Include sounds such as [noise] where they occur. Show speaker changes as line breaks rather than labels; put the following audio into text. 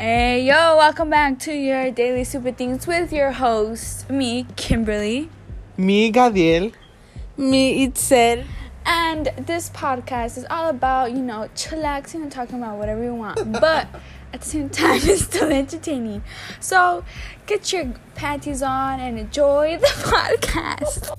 Hey yo, welcome back to your daily stupid things with your host, me, Kimberly.
Me, Gabriel,
Me, Itzel.
And this podcast is all about, you know, chillaxing and talking about whatever you want. But at the same time, [laughs] it's still entertaining. So get your panties on and enjoy the [laughs] podcast.